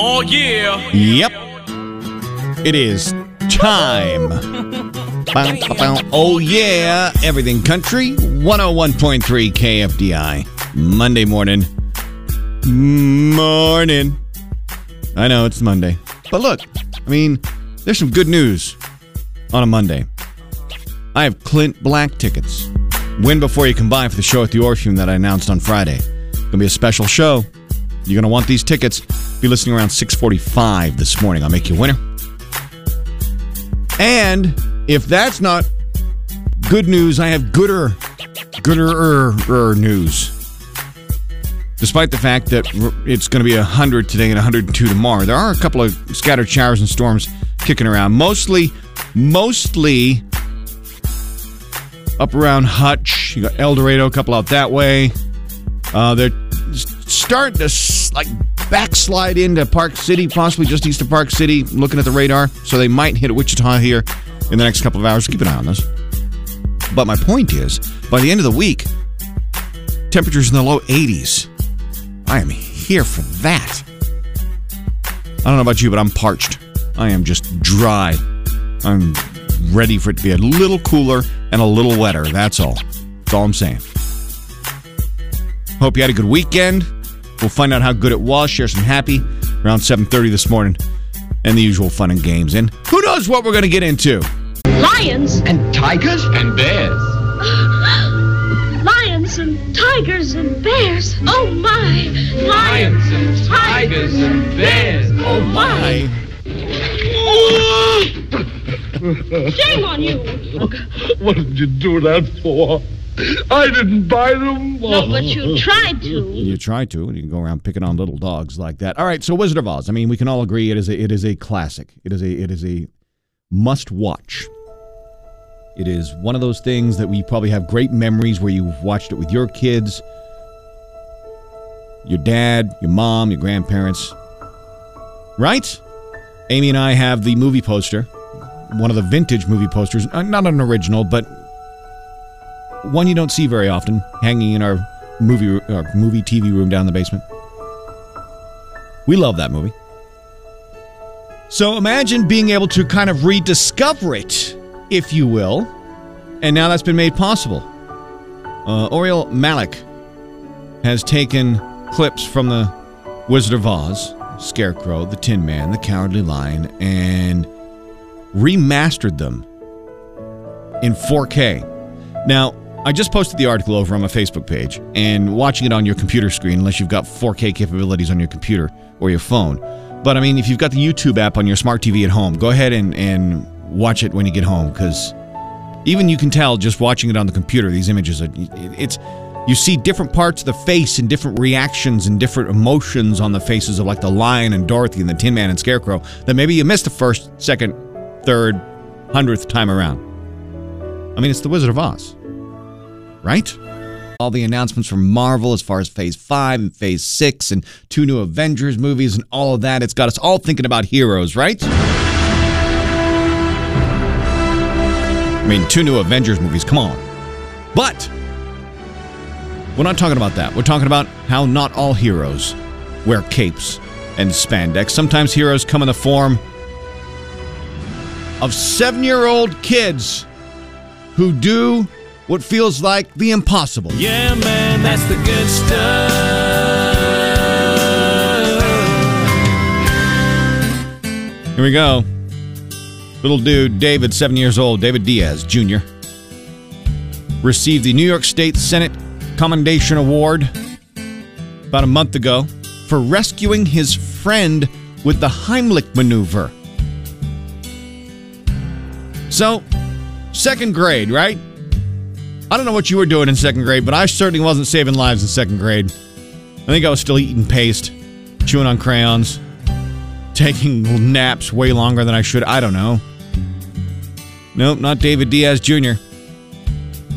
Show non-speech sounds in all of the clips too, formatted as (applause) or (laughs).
Oh, yeah. Yep. It is time. Bow, bow, bow. Oh, yeah. Everything Country 101.3 KFDI. Monday morning. Morning. I know it's Monday. But look, I mean, there's some good news on a Monday. I have Clint Black tickets. Win before you can buy for the show at the Orpheum that I announced on Friday. It's Gonna be a special show. You're gonna want these tickets. Be listening around 6:45 this morning. I'll make you a winner. And if that's not good news, I have gooder, gooder news. Despite the fact that it's going to be 100 today and 102 tomorrow, there are a couple of scattered showers and storms kicking around. Mostly, mostly up around Hutch. You got El Dorado, a couple out that way. Uh, they're starting to like backslide into Park City, possibly just east of Park City. Looking at the radar, so they might hit Wichita here in the next couple of hours. Keep an eye on this. But my point is, by the end of the week, temperatures in the low 80s. I am here for that. I don't know about you, but I'm parched. I am just dry. I'm ready for it to be a little cooler and a little wetter. That's all. That's all I'm saying. Hope you had a good weekend. We'll find out how good it was. Share some happy around 7:30 this morning, and the usual fun and games. And who knows what we're going to get into? Lions, And tigers? And bears. (gasps) lions and tigers and bears. Oh my! Lions and tigers and bears. Oh, oh my! Shame on you! (laughs) What did you do that for? I didn't buy them. No, but you tried to. You try to, and you can go around picking on little dogs like that. All right, so Wizard of Oz. I mean, we can all agree it is a it is a classic. It is a it is a must watch. It is one of those things that we probably have great memories where you've watched it with your kids, your dad, your mom, your grandparents. Right? Amy and I have the movie poster, one of the vintage movie posters, uh, not an original, but one you don't see very often, hanging in our movie our movie TV room down in the basement. We love that movie. So imagine being able to kind of rediscover it, if you will, and now that's been made possible. Uh, Oriel Malik has taken clips from the Wizard of Oz, Scarecrow, the Tin Man, the Cowardly Lion, and remastered them in 4K. Now, I just posted the article over on my Facebook page, and watching it on your computer screen, unless you've got 4K capabilities on your computer or your phone. But I mean, if you've got the YouTube app on your smart TV at home, go ahead and, and watch it when you get home, because even you can tell just watching it on the computer, these images are it's you see different parts of the face and different reactions and different emotions on the faces of like the lion and Dorothy and the Tin Man and Scarecrow that maybe you missed the first, second, third, hundredth time around. I mean, it's the Wizard of Oz right? All the announcements from Marvel as far as Phase 5 and Phase 6 and two new Avengers movies and all of that. It's got us all thinking about heroes, right? I mean, two new Avengers movies, come on. But we're not talking about that. We're talking about how not all heroes wear capes and spandex. Sometimes heroes come in the form of seven year old kids who do what feels like the impossible. Yeah, man, that's the good stuff. Here we go. Little dude, David, seven years old, David Diaz Jr., received the New York State Senate Commendation Award about a month ago for rescuing his friend with the Heimlich maneuver. So, second grade, right? I don't know what you were doing in second grade, but I certainly wasn't saving lives in second grade. I think I was still eating paste, chewing on crayons, taking naps way longer than I should. I don't know. Nope, not David Diaz Jr.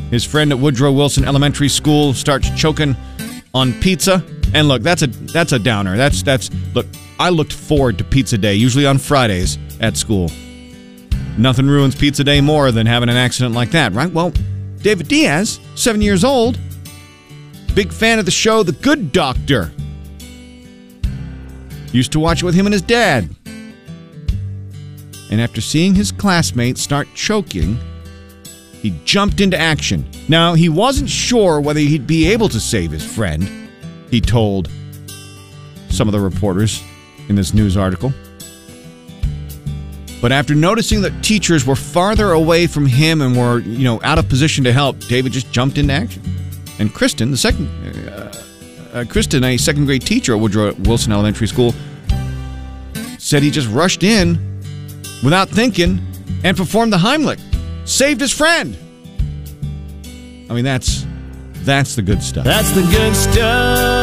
His friend at Woodrow Wilson Elementary School starts choking on pizza. And look, that's a that's a downer. That's that's look, I looked forward to pizza day, usually on Fridays at school. Nothing ruins pizza day more than having an accident like that, right? Well, David Diaz, seven years old, big fan of the show The Good Doctor. Used to watch it with him and his dad. And after seeing his classmates start choking, he jumped into action. Now, he wasn't sure whether he'd be able to save his friend, he told some of the reporters in this news article. But after noticing that teachers were farther away from him and were, you know, out of position to help, David just jumped into action. And Kristen, the second, uh, uh, Kristen, a second grade teacher at Woodrow Wilson Elementary School, said he just rushed in without thinking and performed the Heimlich, saved his friend. I mean, that's that's the good stuff. That's the good stuff.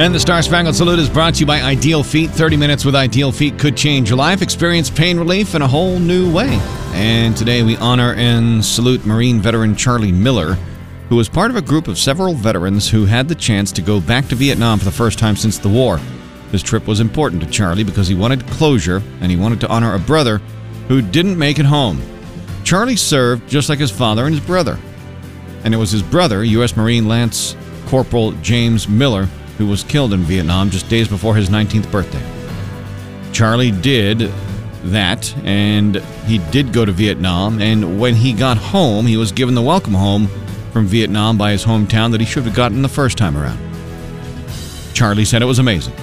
And the Star Spangled Salute is brought to you by Ideal Feet. 30 minutes with Ideal Feet could change your life. Experience pain relief in a whole new way. And today we honor and salute Marine veteran Charlie Miller, who was part of a group of several veterans who had the chance to go back to Vietnam for the first time since the war. This trip was important to Charlie because he wanted closure and he wanted to honor a brother who didn't make it home. Charlie served just like his father and his brother. And it was his brother, U.S. Marine Lance Corporal James Miller, who was killed in Vietnam just days before his 19th birthday. Charlie did that, and he did go to Vietnam, and when he got home, he was given the welcome home from Vietnam by his hometown that he should have gotten the first time around. Charlie said it was amazing.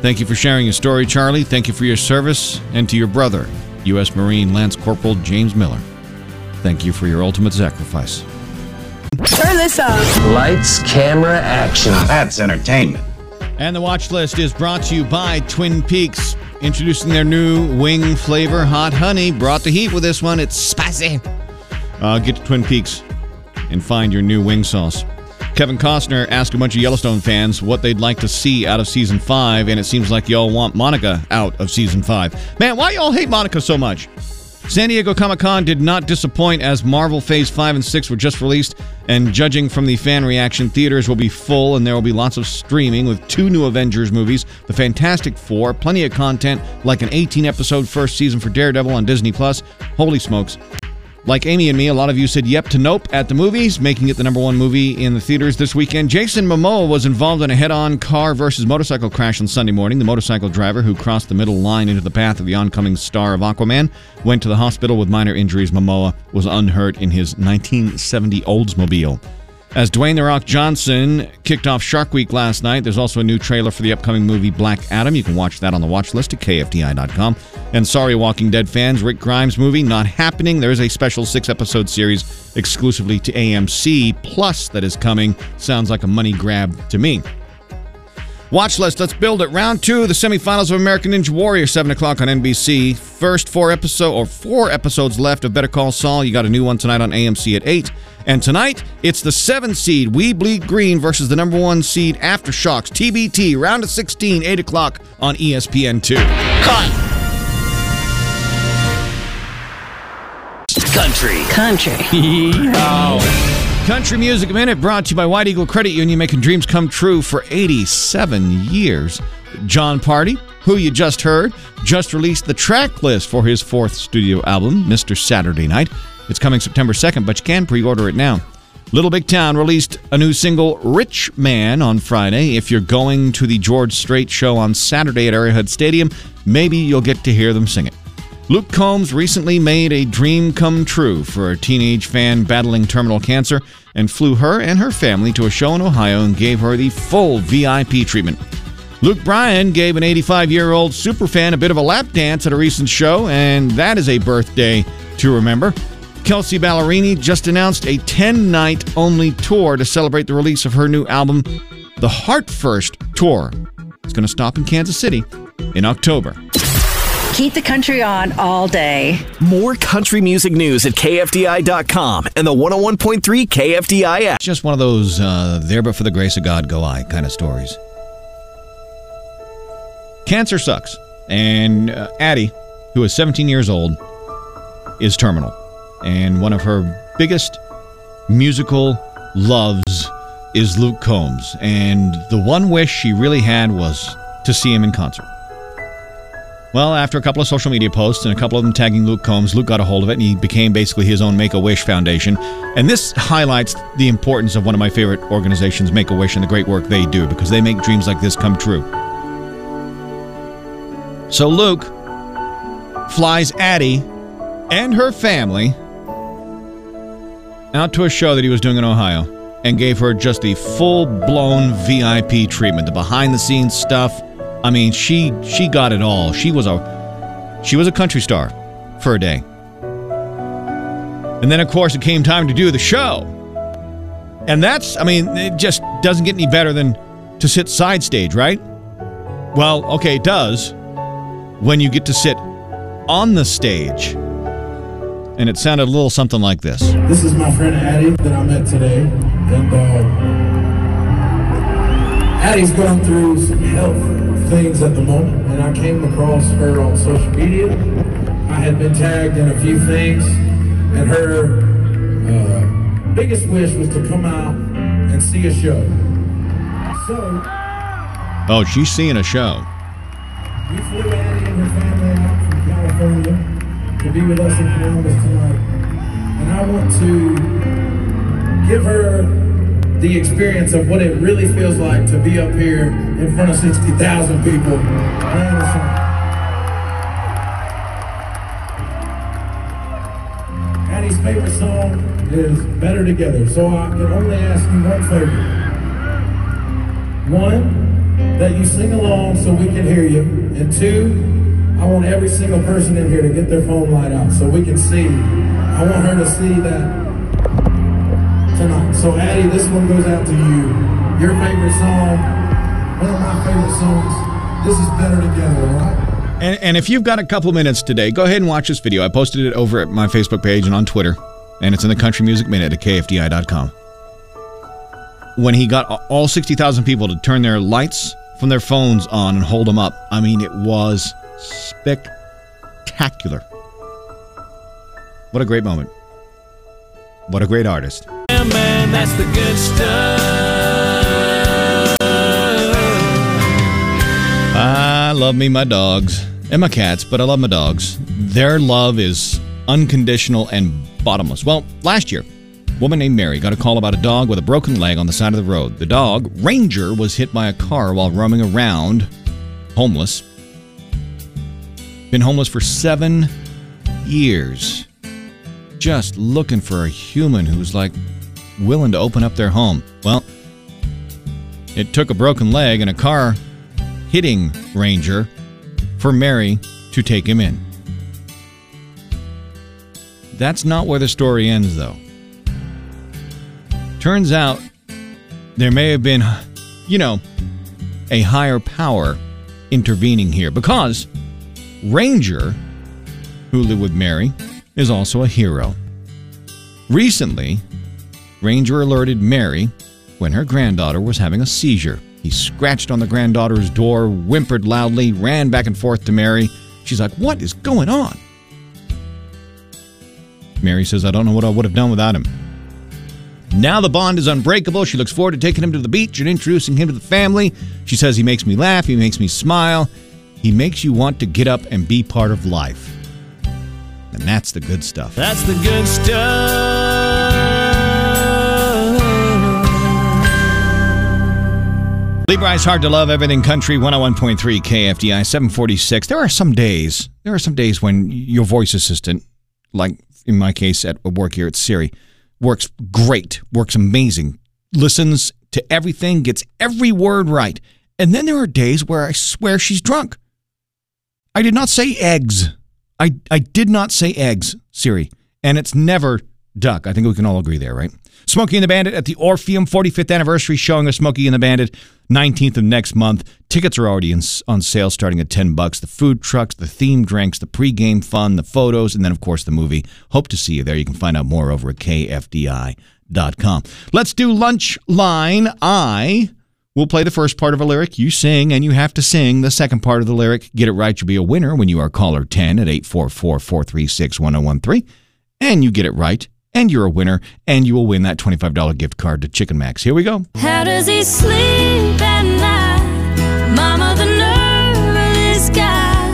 Thank you for sharing your story, Charlie. Thank you for your service, and to your brother, U.S. Marine Lance Corporal James Miller. Thank you for your ultimate sacrifice. Turn this on. Lights, camera, action. That's entertainment. And the watch list is brought to you by Twin Peaks, introducing their new wing flavor, Hot Honey. Brought the heat with this one. It's spicy. Uh, get to Twin Peaks and find your new wing sauce. Kevin Costner asked a bunch of Yellowstone fans what they'd like to see out of season five, and it seems like y'all want Monica out of season five. Man, why y'all hate Monica so much? San Diego Comic Con did not disappoint as Marvel Phase 5 and 6 were just released, and judging from the fan reaction, theaters will be full and there will be lots of streaming with two new Avengers movies, The Fantastic Four, plenty of content like an 18 episode first season for Daredevil on Disney Plus. Holy smokes. Like Amy and me, a lot of you said yep to nope at the movies, making it the number one movie in the theaters this weekend. Jason Momoa was involved in a head on car versus motorcycle crash on Sunday morning. The motorcycle driver, who crossed the middle line into the path of the oncoming star of Aquaman, went to the hospital with minor injuries. Momoa was unhurt in his 1970 Oldsmobile. As Dwayne The Rock Johnson kicked off Shark Week last night, there's also a new trailer for the upcoming movie Black Adam. You can watch that on the watch list at KFDI.com. And sorry, Walking Dead fans, Rick Grimes movie not happening. There is a special six episode series exclusively to AMC Plus that is coming. Sounds like a money grab to me. Watch list. Let's build it. Round two, the semifinals of American Ninja Warrior, seven o'clock on NBC. First four episode or four episodes left of Better Call Saul. You got a new one tonight on AMC at eight. And tonight, it's the seven seed We Bleed Green versus the number one seed Aftershocks TBT round of 16, 8 o'clock on E ESPN two. Country. Country. (laughs) Oh. Country Music Minute brought to you by White Eagle Credit Union, making dreams come true for 87 years. Jon Pardi, who you just heard, just released the track list for his fourth studio album, Mr. Saturday Night. It's coming September 2nd, but you can pre order it now. Little Big Town released a new single, Rich Man, on Friday. If you're going to the George Strait show on Saturday at Arrowhead Stadium, maybe you'll get to hear them sing it. Luke Combs recently made a dream come true for a teenage fan battling terminal cancer and flew her and her family to a show in Ohio and gave her the full VIP treatment. Luke Bryan gave an 85 year old superfan a bit of a lap dance at a recent show, and that is a birthday to remember. Kelsea Ballerini just announced a 10 night only tour to celebrate the release of her new album, The Heart First Tour. It's going to stop in Kansas City in October. Keep the country on all day. More country music news at KFDI.com and the 101.3 KFDI app. Just one of those uh, there but for the grace of God go I kind of stories. Cancer sucks. And uh, Addie, who is 17 years old, is terminal. And one of her biggest musical loves is Luke Combs. And the one wish she really had was to see him in concert. Well, after a couple of social media posts and a couple of them tagging Luke Combs, Luke got a hold of it and he became basically his own Make a Wish Foundation. And this highlights the importance of one of my favorite organizations, Make a Wish, and the great work they do because they make dreams like this come true. So Luke flies Addie and her family out to a show that he was doing in Ohio and gave her just the full-blown VIP treatment, the behind-the-scenes stuff. I mean, she she got it all. She was a she was a country star for a day. And then of course it came time to do the show. And that's I mean, it just doesn't get any better than to sit side stage, right? Well, okay, it does when you get to sit on the stage. And it sounded a little something like this. This is my friend Addie that I met today. And uh, Addie's going through some health things at the moment. And I came across her on social media. I had been tagged in a few things. And her uh, biggest wish was to come out and see a show. So Oh, she's seeing a show. we flew Addie and her family out from California to be with us in Columbus tonight. And I want to give her the experience of what it really feels like to be up here in front of 60,000 people. Addie's favorite song is Better Together. So I can only ask you one favor. One, that you sing along so we can hear you. And two, I want every single person in here to get their phone light out so we can see. I want her to see that tonight. So Addie, this one goes out to you. Your favorite song, one of my favorite songs. This is Better Together, all right? And, and if you've got a couple minutes today, go ahead and watch this video. I posted it over at my Facebook page and on Twitter, and it's in the Country Music Minute at kfdi.com. When he got all 60,000 people to turn their lights from their phones on and hold them up, I mean, it was spectacular. What a great moment. What a great artist. Man, that's the good stuff. I love me my dogs and my cats, but I love my dogs. Their love is unconditional and bottomless. Well, last year, a woman named Mary got a call about a dog with a broken leg on the side of the road. The dog, Ranger, was hit by a car while roaming around, homeless. Been homeless for seven years. Just looking for a human who's like willing to open up their home. Well, it took a broken leg and a car hitting Ranger for Mary to take him in. That's not where the story ends, though. Turns out there may have been, you know, a higher power intervening here because Ranger, who lived with Mary, is also a hero. Recently, Ranger alerted Mary when her granddaughter was having a seizure. He scratched on the granddaughter's door, whimpered loudly, ran back and forth to Mary. She's like, What is going on? Mary says, I don't know what I would have done without him. Now the bond is unbreakable. She looks forward to taking him to the beach and introducing him to the family. She says he makes me laugh, he makes me smile, he makes you want to get up and be part of life. And that's the good stuff. That's the good stuff. Libra is hard to love everything country 101.3 KFDI 746. There are some days, there are some days when your voice assistant, like in my case at work here at Siri, works great, works amazing, listens to everything, gets every word right. And then there are days where I swear she's drunk. I did not say eggs. I, I did not say eggs, Siri. And it's never duck. I think we can all agree there, right? Smokey and the Bandit at the Orpheum 45th anniversary showing of Smokey and the Bandit 19th of next month. Tickets are already in, on sale starting at 10 bucks. The food trucks, the themed drinks, the pregame fun, the photos, and then of course the movie. Hope to see you there. You can find out more over at kfdi.com. Let's do lunch line. I will play the first part of a lyric. You sing and you have to sing the second part of the lyric. Get it right, you'll be a winner when you are caller 10 at 844-436-1013. And you get it right and you're a winner, and you will win that $25 gift card to Chicken Max. Here we go. How does he sleep at night? Mama, the guy.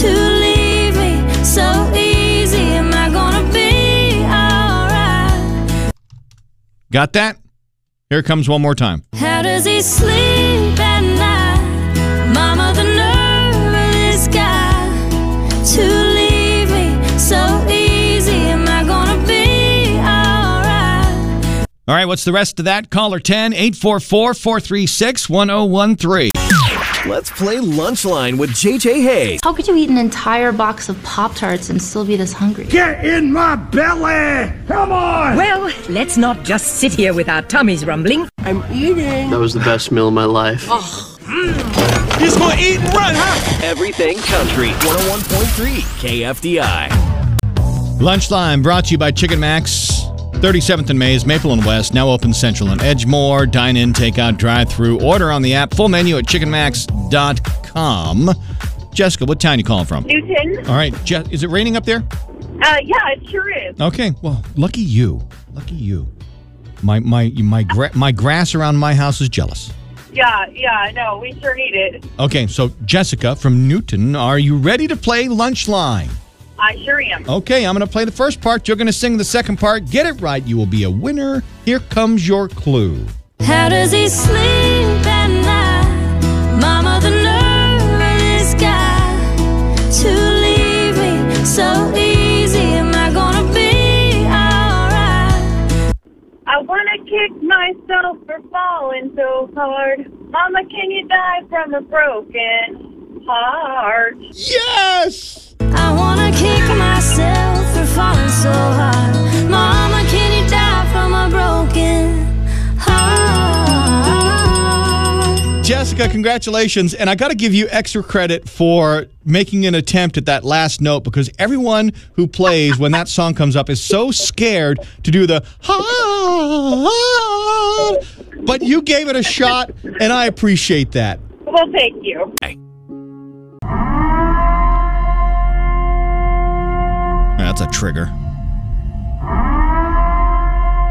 to leave me so easy. Am I gonna be alright? Got that? Here it comes one more time. How does he sleep All right, what's the rest of that? Caller 10 844 436 1013. Let's play Lunchline with JJ Hayes. How could you eat an entire box of Pop Tarts and still be this hungry? Get in my belly! Come on! Well, let's not just sit here with our tummies rumbling. I'm eating. That was the best meal of my life. Hmm. He's going to eat and run, huh? Everything Country. 101.3 KFDI. Lunchline brought to you by Chicken Max. 37th and Maize, Maple and West, now open central and Edgemoor. Dine in, take out, drive through. Order on the app. Full menu at chickenmax.com. Jessica, what town you calling from? Newton. All right, Je- is it raining up there? Uh, yeah, it sure is. Okay, well, lucky you. Lucky you. My my my gra- my grass around my house is jealous. Yeah, yeah, I know. We sure need it. Okay, so Jessica from Newton, are you ready to play Lunchline? I sure am. Okay, I'm going to play the first part. You're going to sing the second part. Get it right. You will be a winner. Here comes your clue. How does he sleep at night? Mama, the nerve of this guy to leave me so easy. Am I gonna be alright? I want to kick myself for falling so hard. Mama, can you die from a broken heart? Yes! I wanna kick myself for falling so hard. Mama, can you die from a broken heart? Jessica, congratulations. And I got to give you extra credit for making an attempt at that last note because everyone who plays when that song comes up is so scared to do the ha but you gave it a shot and I appreciate that. Well, thank you. That's a trigger.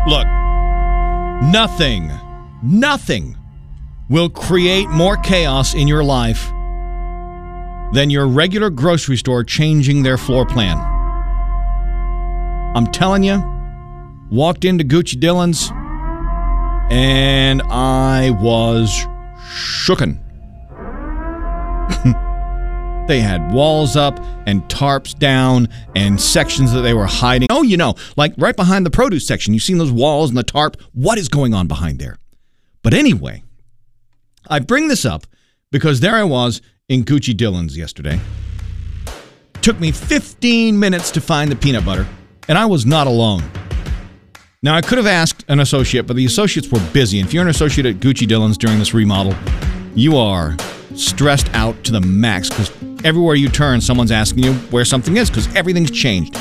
Look, nothing, nothing will create more chaos in your life than your regular grocery store changing their floor plan. I'm telling you, walked into Gucci Dillon's and I was shooken. They had walls up and tarps down and sections that they were hiding. Oh, you know, like right behind the produce section. You've seen those walls and the tarp. What is going on behind there? But anyway, I bring this up because there I was in Gucci Dillon's yesterday. Took me 15 minutes to find the peanut butter, and I was not alone. Now, I could have asked an associate, but the associates were busy. And if you're an associate at Gucci Dillon's during this remodel, you are stressed out to the max because everywhere you turn, someone's asking you where something is because everything's changed.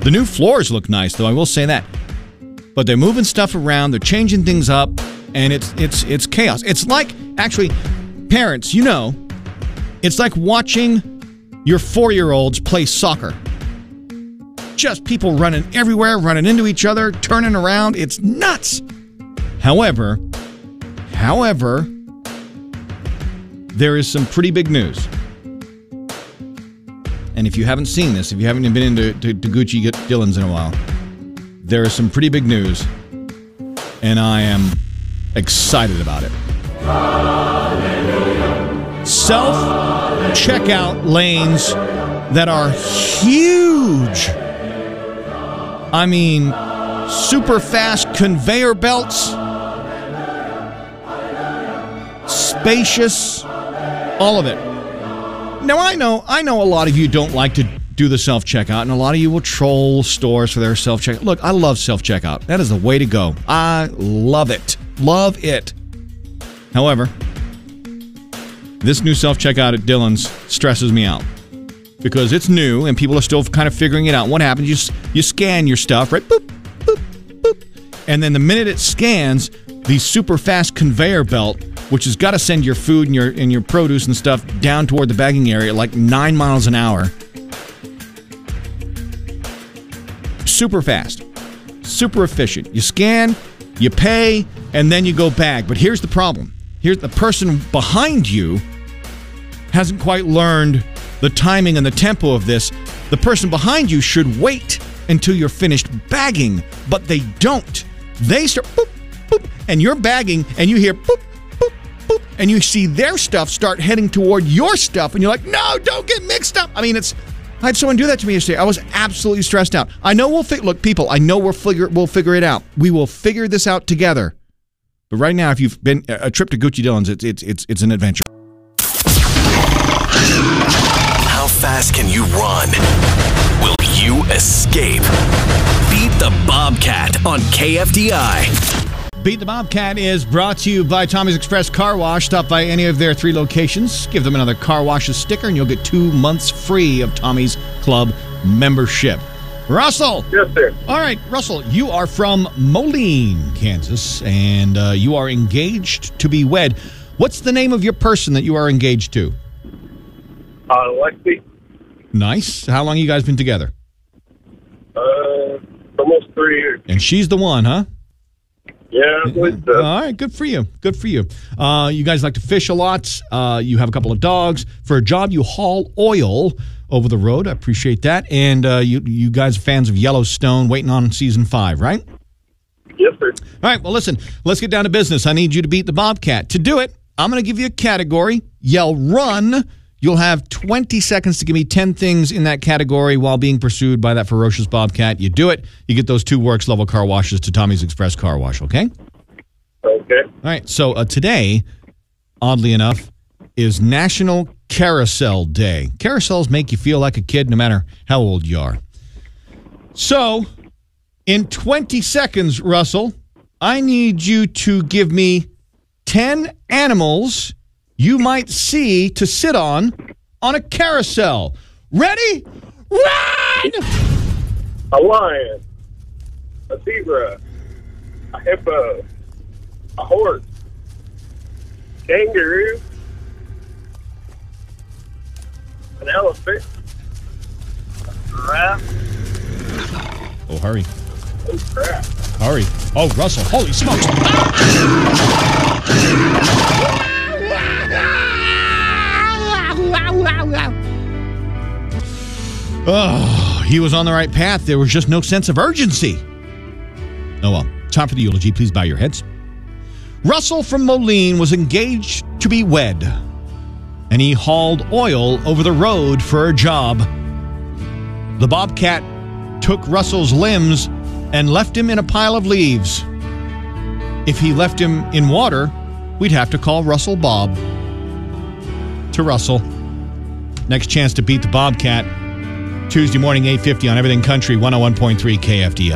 The new floors look nice, though, I will say that. But they're moving stuff around, they're changing things up, and it's it's it's chaos. It's like actually, parents, you know, it's like watching your four-year-olds play soccer. Just people running everywhere, running into each other, turning around. It's nuts. However, however, there is some pretty big news. And if you haven't seen this, if you haven't been into to, to Gucci Dillon's in a while, there is some pretty big news. And I am excited about it. Self checkout lanes that are huge. I mean, super fast conveyor belts, spacious, all of it. Now I know, I know a lot of you don't like to do the self checkout, and a lot of you will troll stores for their self checkout. Look, I love self checkout. That is the way to go. I love it. Love it. However, this new self checkout at Dillon's stresses me out because it's new and people are still kind of figuring it out. What happens? You you scan your stuff, right? Boop, boop, boop, and then the minute it scans, the super fast conveyor belt, which has got to send your food and your and your produce and stuff down toward the bagging area like nine miles an hour. Super fast, super efficient. You scan, you pay, and then you go bag. But here's the problem: here's the person behind you hasn't quite learned the timing and the tempo of this, the person behind you should wait until you're finished bagging, but they don't. They start boop, boop, and you're bagging, and you hear boop, and you see their stuff start heading toward your stuff, and you're like, no, don't get mixed up. I mean, it's. I had someone do that to me yesterday. I was absolutely stressed out. I know we'll fi- look, people. I know we'll figure we'll figure it out. We will figure this out together. But right now, if you've been uh, a trip to Gucci Dillon's, it's it's it's it's an adventure. How fast can you run? Will you escape? Beat the Bobcat on KFDI. Beat the Bobcat is brought to you by Tommy's Express Car Wash. Stop by any of their three locations, give them another car washes sticker, and you'll get two months free of Tommy's Club membership. Russell. Yes, sir. All right, Russell, you are from Moline, Kansas, and uh, you are engaged to be wed. What's the name of your person that you are engaged to? Uh, Lexi, Nice. How long you guys been together? uh, almost three years. And she's the one, huh? Yeah, so. All right, good for you. Good for you. Uh, you guys like to fish a lot. Uh, you have a couple of dogs. For a job, you haul oil over the road. I appreciate that. And uh, you you guys are fans of Yellowstone, waiting on season five, right? Yes, sir. All right. Well, listen. Let's get down to business. I need you to beat the Bobcat. To do it, I'm going to give you a category. Yell run. You'll have 20 seconds to give me 10 things in that category while being pursued by that ferocious Bobcat. You do it, you get those two works level car washes to Tommy's Express Car Wash, okay? Okay. All right. So uh, today, oddly enough, is National Carousel Day. Carousels make you feel like a kid no matter how old you are. So, in 20 seconds, Russell, I need you to give me 10 animals you might see to sit on on a carousel. Ready? Run! A lion, a zebra, a hippo, a horse, kangaroo, an elephant, a giraffe. Oh, hurry. Oh, crap. Hurry. Oh, Russell. Holy smokes. Ah! Oh, he was on the right path. There was just no sense of urgency. Oh well. Time for the eulogy. Please bow your heads. Russell from Moline was engaged to be wed, and he hauled oil over the road for a job. The bobcat took Russell's limbs and left him in a pile of leaves. If he left him in water, we'd have to call Russell Bob. To Russell. Next chance to beat the Bobcat. Tuesday morning, 8.50 on Everything Country, 101.3 KFDI.